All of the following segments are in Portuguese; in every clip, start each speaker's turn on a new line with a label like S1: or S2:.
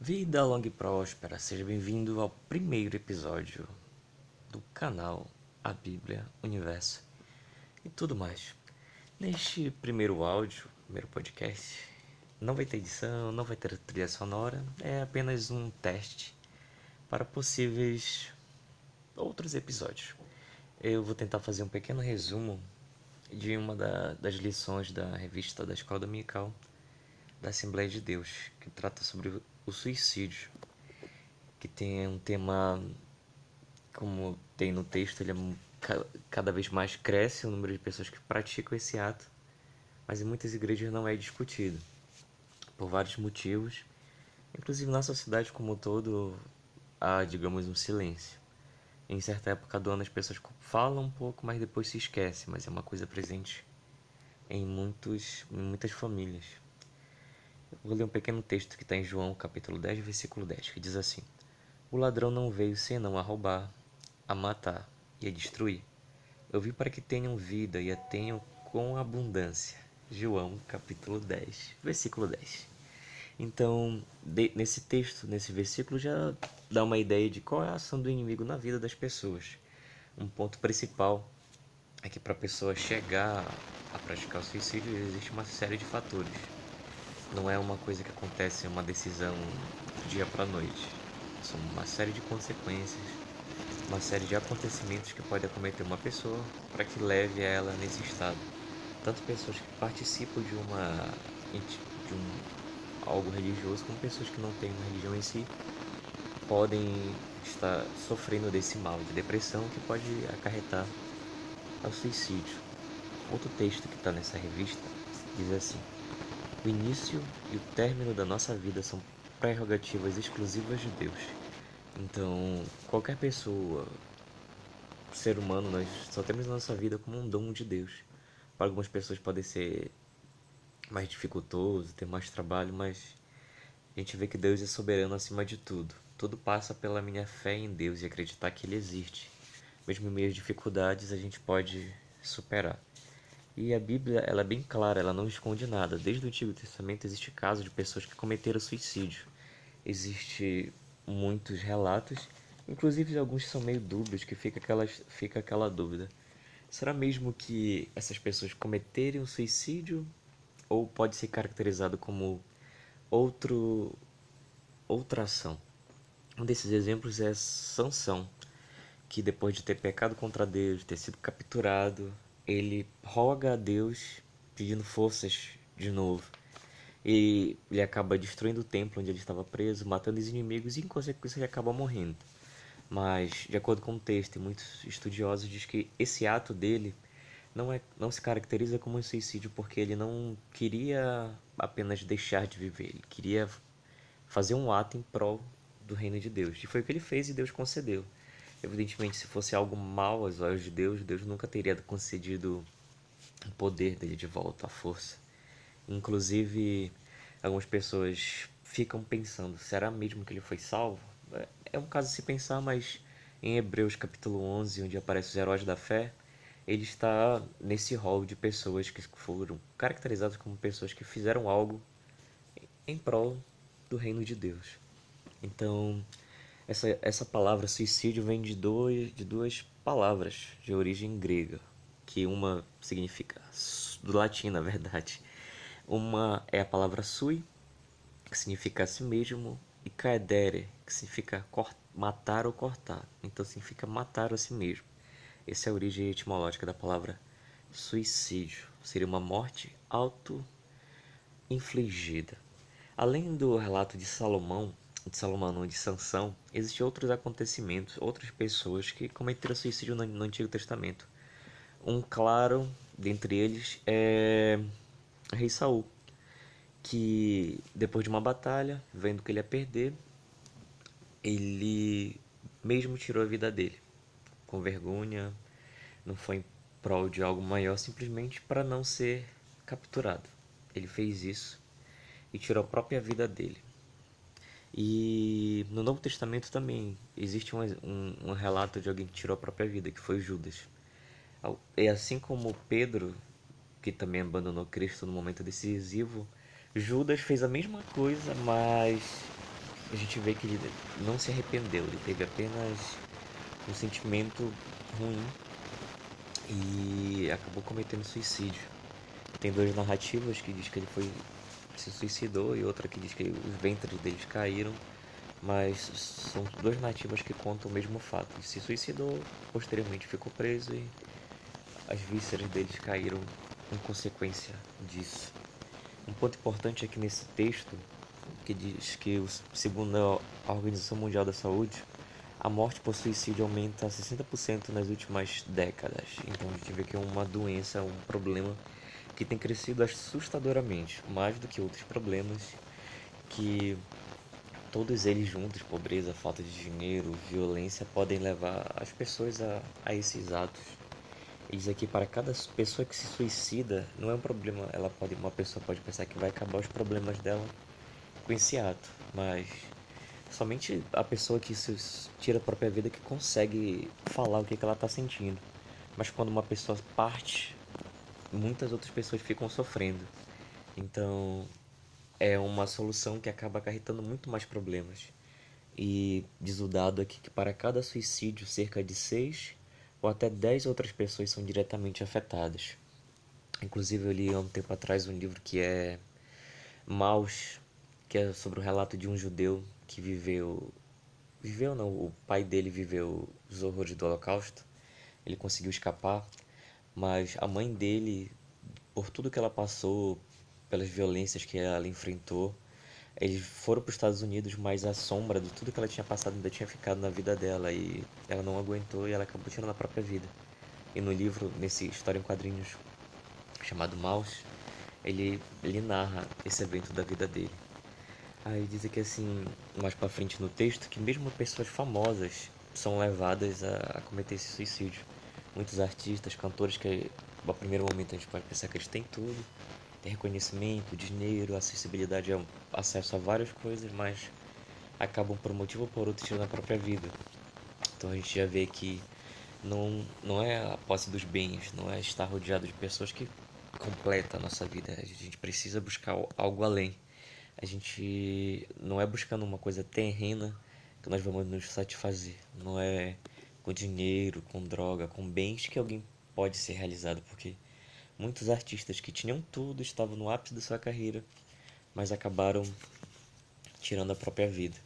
S1: Vida longa e próspera, seja bem-vindo ao primeiro episódio do canal A Bíblia, Universo e tudo mais. Neste primeiro áudio, primeiro podcast, não vai ter edição, não vai ter trilha sonora, é apenas um teste para possíveis outros episódios. Eu vou tentar fazer um pequeno resumo de uma da, das lições da revista da Escola Dominical da Assembleia de Deus, que trata sobre o suicídio, que tem um tema, como tem no texto, ele é, cada vez mais cresce o número de pessoas que praticam esse ato, mas em muitas igrejas não é discutido, por vários motivos. Inclusive na sociedade como um todo há, digamos, um silêncio. Em certa época do ano as pessoas falam um pouco, mas depois se esquecem, mas é uma coisa presente em, muitos, em muitas famílias. Vou ler um pequeno texto que está em João, capítulo 10, versículo 10, que diz assim: O ladrão não veio senão a roubar, a matar e a destruir. Eu vim para que tenham vida e a tenham com abundância. João, capítulo 10, versículo 10. Então, de, nesse texto, nesse versículo, já dá uma ideia de qual é a ação do inimigo na vida das pessoas. Um ponto principal é que para a pessoa chegar a praticar o suicídio existe uma série de fatores não é uma coisa que acontece, é uma decisão dia para noite. São uma série de consequências, uma série de acontecimentos que pode acometer uma pessoa para que leve ela nesse estado. Tanto pessoas que participam de uma de um algo religioso, como pessoas que não têm uma religião em si, podem estar sofrendo desse mal de depressão que pode acarretar ao suicídio. Outro texto que está nessa revista diz assim: o início e o término da nossa vida são prerrogativas exclusivas de Deus. Então, qualquer pessoa, ser humano, nós só temos a nossa vida como um dom de Deus. Para algumas pessoas pode ser mais dificultoso, ter mais trabalho, mas a gente vê que Deus é soberano acima de tudo. Tudo passa pela minha fé em Deus e acreditar que Ele existe. Mesmo em meio às dificuldades, a gente pode superar. E a Bíblia ela é bem clara, ela não esconde nada. Desde o Antigo Testamento existe casos de pessoas que cometeram suicídio. Existe muitos relatos, inclusive alguns são meio dúbios, que fica aquela, fica aquela dúvida. Será mesmo que essas pessoas cometeram suicídio ou pode ser caracterizado como outro outra ação? Um desses exemplos é Sansão, que depois de ter pecado contra Deus, ter sido capturado, ele roga a Deus pedindo forças de novo. E ele acaba destruindo o templo onde ele estava preso, matando os inimigos e em consequência ele acaba morrendo. Mas, de acordo com o texto, muitos estudiosos diz que esse ato dele não, é, não se caracteriza como um suicídio porque ele não queria apenas deixar de viver, ele queria fazer um ato em prol do reino de Deus. E foi o que ele fez e Deus concedeu. Evidentemente, se fosse algo mal aos olhos de Deus, Deus nunca teria concedido o poder dele de volta, a força. Inclusive, algumas pessoas ficam pensando: será mesmo que ele foi salvo? É, é um caso se pensar, mas em Hebreus capítulo 11, onde aparecem os heróis da fé, ele está nesse rol de pessoas que foram caracterizadas como pessoas que fizeram algo em prol do reino de Deus. Então, essa, essa palavra suicídio vem de, dois, de duas palavras de origem grega, que uma significa, do latim na verdade. Uma é a palavra sui, que significa a si mesmo, e caedere, que significa matar ou cortar. Então significa matar a si mesmo. Essa é a origem etimológica da palavra suicídio. Seria uma morte auto-infligida. Além do relato de Salomão, de Salomão e de Sansão, existem outros acontecimentos, outras pessoas que cometeram suicídio no, no Antigo Testamento. Um claro dentre eles é rei Saul, que depois de uma batalha, vendo que ele ia perder, ele mesmo tirou a vida dele, com vergonha, não foi em prol de algo maior, simplesmente para não ser capturado. Ele fez isso e tirou a própria vida dele. E no Novo Testamento também existe um, um, um, relato de alguém que tirou a própria vida, que foi Judas. E assim como Pedro, que também abandonou Cristo no momento decisivo, Judas fez a mesma coisa, mas a gente vê que ele não se arrependeu, ele teve apenas um sentimento ruim e acabou cometendo suicídio. Tem duas narrativas que diz que ele foi se suicidou e outra que diz que os ventres deles caíram, mas são duas narrativas que contam o mesmo fato. Ele se suicidou, posteriormente ficou preso e as vísceras deles caíram em consequência disso. Um ponto importante é que nesse texto, que diz que, segundo a Organização Mundial da Saúde, a morte por suicídio aumenta 60% nas últimas décadas. Então a gente vê que é uma doença, um problema que tem crescido assustadoramente, mais do que outros problemas que todos eles juntos, pobreza, falta de dinheiro, violência, podem levar as pessoas a, a esses atos. Eles aqui para cada pessoa que se suicida não é um problema, ela pode uma pessoa pode pensar que vai acabar os problemas dela com esse ato, mas somente a pessoa que se tira a própria vida que consegue falar o que, que ela está sentindo. Mas quando uma pessoa parte muitas outras pessoas ficam sofrendo. Então, é uma solução que acaba acarretando muito mais problemas. E diz o dado aqui que para cada suicídio, cerca de 6 ou até 10 outras pessoas são diretamente afetadas. Inclusive, eu li há um tempo atrás um livro que é Maus, que é sobre o relato de um judeu que viveu. Viveu, não, o pai dele viveu os horrores do Holocausto. Ele conseguiu escapar mas a mãe dele, por tudo que ela passou, pelas violências que ela enfrentou, eles foram para os Estados Unidos, mas a sombra de tudo que ela tinha passado ainda tinha ficado na vida dela e ela não aguentou e ela acabou tirando a própria vida. E no livro, nesse História em Quadrinhos chamado Maus, ele, ele narra esse evento da vida dele. Aí diz que assim, mais para frente no texto, que mesmo pessoas famosas são levadas a, a cometer esse suicídio muitos artistas, cantores que no primeiro momento a gente pode pensar que eles têm tudo, tem reconhecimento, dinheiro, acessibilidade, acesso a várias coisas, mas acabam por um motivo ou por outro tirando a própria vida. Então a gente já vê que não, não é a posse dos bens, não é estar rodeado de pessoas que completa a nossa vida. A gente precisa buscar algo além. A gente não é buscando uma coisa terrena que nós vamos nos satisfazer. Não é com dinheiro, com droga, com bens que alguém pode ser realizado, porque muitos artistas que tinham tudo estavam no ápice da sua carreira, mas acabaram tirando a própria vida.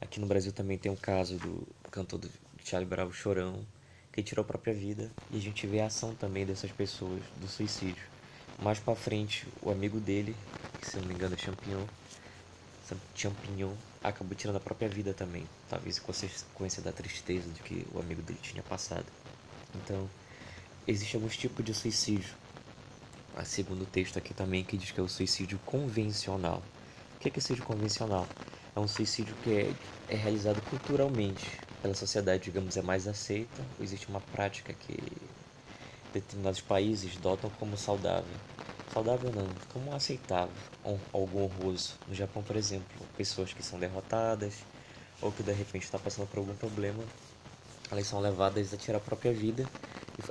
S1: Aqui no Brasil também tem o caso do cantor do Charlie Bravo Chorão, que tirou a própria vida, e a gente vê a ação também dessas pessoas do suicídio. Mais para frente, o amigo dele, que se não me engano é Champignon, Champignon acabou tirando a própria vida também, talvez em consequência da tristeza de que o amigo dele tinha passado. Então, existe alguns tipos de suicídio. A segundo texto aqui também que diz que é o suicídio convencional. O que é, que suicídio convencional? É um suicídio que é, é realizado culturalmente pela sociedade, digamos, é mais aceita. Existe uma prática que determinados países dotam como saudável saudável não, como aceitável, algo honroso. No Japão, por exemplo, pessoas que são derrotadas ou que de repente estão tá passando por algum problema, elas são levadas a tirar a própria vida.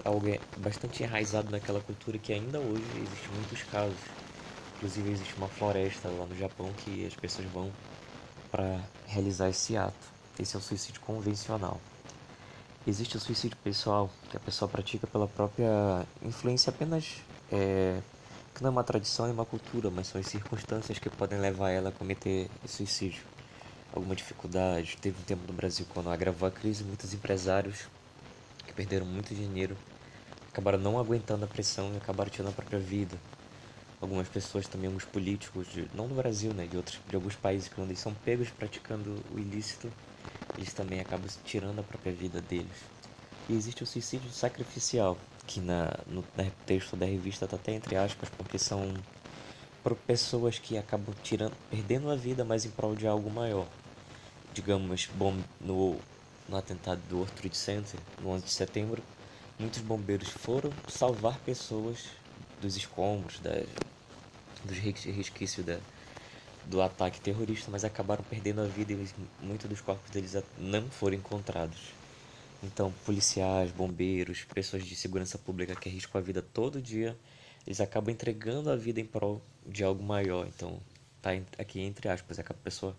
S1: Algo é bastante enraizado naquela cultura que ainda hoje existe muitos casos. Inclusive existe uma floresta lá no Japão que as pessoas vão para realizar esse ato. Esse é o suicídio convencional. Existe o suicídio pessoal, que a pessoa pratica pela própria influência apenas é, que não é uma tradição e uma cultura, mas são as circunstâncias que podem levar ela a cometer suicídio. Alguma dificuldade. Teve um tempo no Brasil quando agravou a crise, muitos empresários que perderam muito dinheiro acabaram não aguentando a pressão e acabaram tirando a própria vida. Algumas pessoas também, alguns políticos, de, não do Brasil, né, de outros, de alguns países, quando eles são pegos praticando o ilícito, eles também acabam tirando a própria vida deles. E existe o suicídio sacrificial, que na, no, texto da revista está até entre aspas, porque são por pessoas que acabam tirando, perdendo a vida, mas em prol de algo maior. Digamos, bom, no, no atentado do World Trade Center, no 11 de setembro, muitos bombeiros foram salvar pessoas dos escombros, da, dos resquícios da, do ataque terrorista, mas acabaram perdendo a vida e muitos dos corpos deles não foram encontrados. Então, policiais, bombeiros, pessoas de segurança pública que arriscam a vida todo dia, eles acabam entregando a vida em prol de algo maior. Então, tá aqui entre aspas, é que a pessoa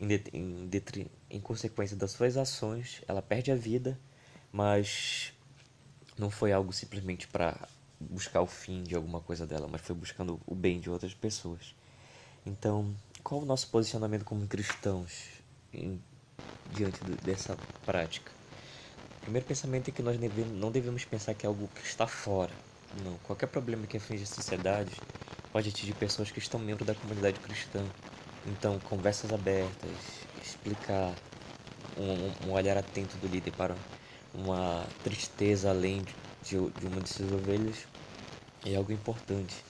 S1: em, em, em consequência das suas ações, ela perde a vida, mas não foi algo simplesmente para buscar o fim de alguma coisa dela, mas foi buscando o bem de outras pessoas. Então, qual o nosso posicionamento como cristãos em, diante do, dessa prática? Primeiro pensamento é que nós não devemos pensar que é algo que está fora. Não, qualquer problema que aflige a sociedade pode atingir pessoas que estão membros da comunidade cristã. Então, conversas abertas, explicar um, um olhar atento do líder para uma tristeza além de, de uma de suas ovelhas é algo importante.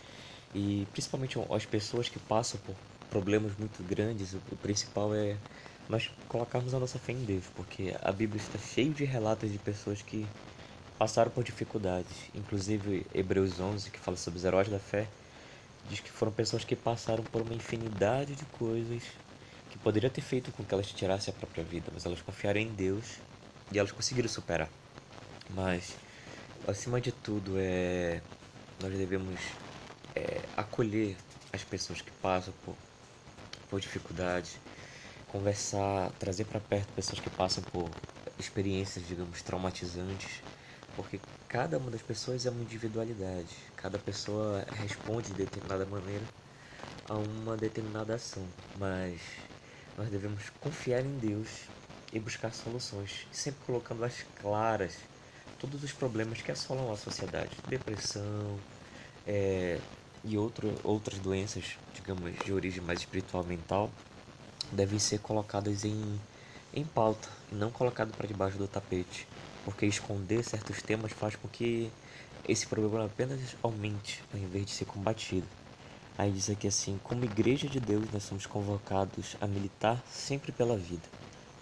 S1: E principalmente as pessoas que passam por problemas muito grandes, o, o principal é nós colocarmos a nossa fé em Deus, porque a Bíblia está cheia de relatos de pessoas que passaram por dificuldades. Inclusive, Hebreus 11, que fala sobre os heróis da fé, diz que foram pessoas que passaram por uma infinidade de coisas que poderia ter feito com que elas tirassem a própria vida, mas elas confiaram em Deus e elas conseguiram superar. Mas, acima de tudo, é nós devemos é, acolher as pessoas que passam por, por dificuldades, conversar, trazer para perto pessoas que passam por experiências, digamos, traumatizantes, porque cada uma das pessoas é uma individualidade, cada pessoa responde de determinada maneira a uma determinada ação, mas nós devemos confiar em Deus e buscar soluções, sempre colocando as claras todos os problemas que assolam a sociedade, depressão é, e outro, outras doenças, digamos, de origem mais espiritual mental, devem ser colocadas em, em pauta e não colocado para debaixo do tapete, porque esconder certos temas faz com que esse problema apenas aumente ao invés de ser combatido. Aí diz aqui assim: como igreja de Deus, nós somos convocados a militar sempre pela vida.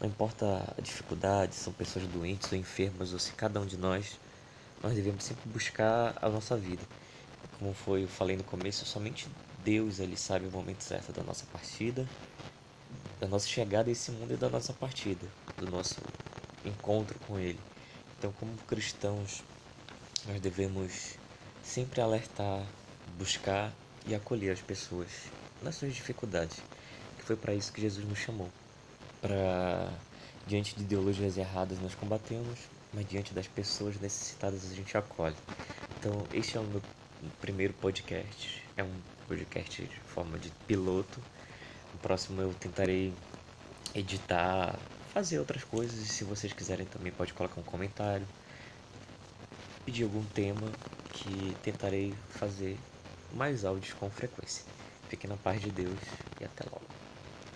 S1: Não importa a dificuldade, são pessoas doentes ou enfermas, ou se cada um de nós, nós devemos sempre buscar a nossa vida. Como foi, eu falei no começo, somente Deus ele sabe o momento certo da nossa partida, da nossa chegada a esse mundo e da nossa partida, do nosso encontro com Ele. Então, como cristãos, nós devemos sempre alertar, buscar e acolher as pessoas nas suas dificuldades, que foi para isso que Jesus nos chamou para diante de ideologias erradas nós combatemos, mas diante das pessoas necessitadas a gente acolhe. Então, este é o meu primeiro podcast. É um podcast de forma de piloto. No próximo eu tentarei editar, fazer outras coisas. E se vocês quiserem também pode colocar um comentário, pedir algum tema que tentarei fazer mais áudios com frequência. Fiquem na paz de Deus e até logo.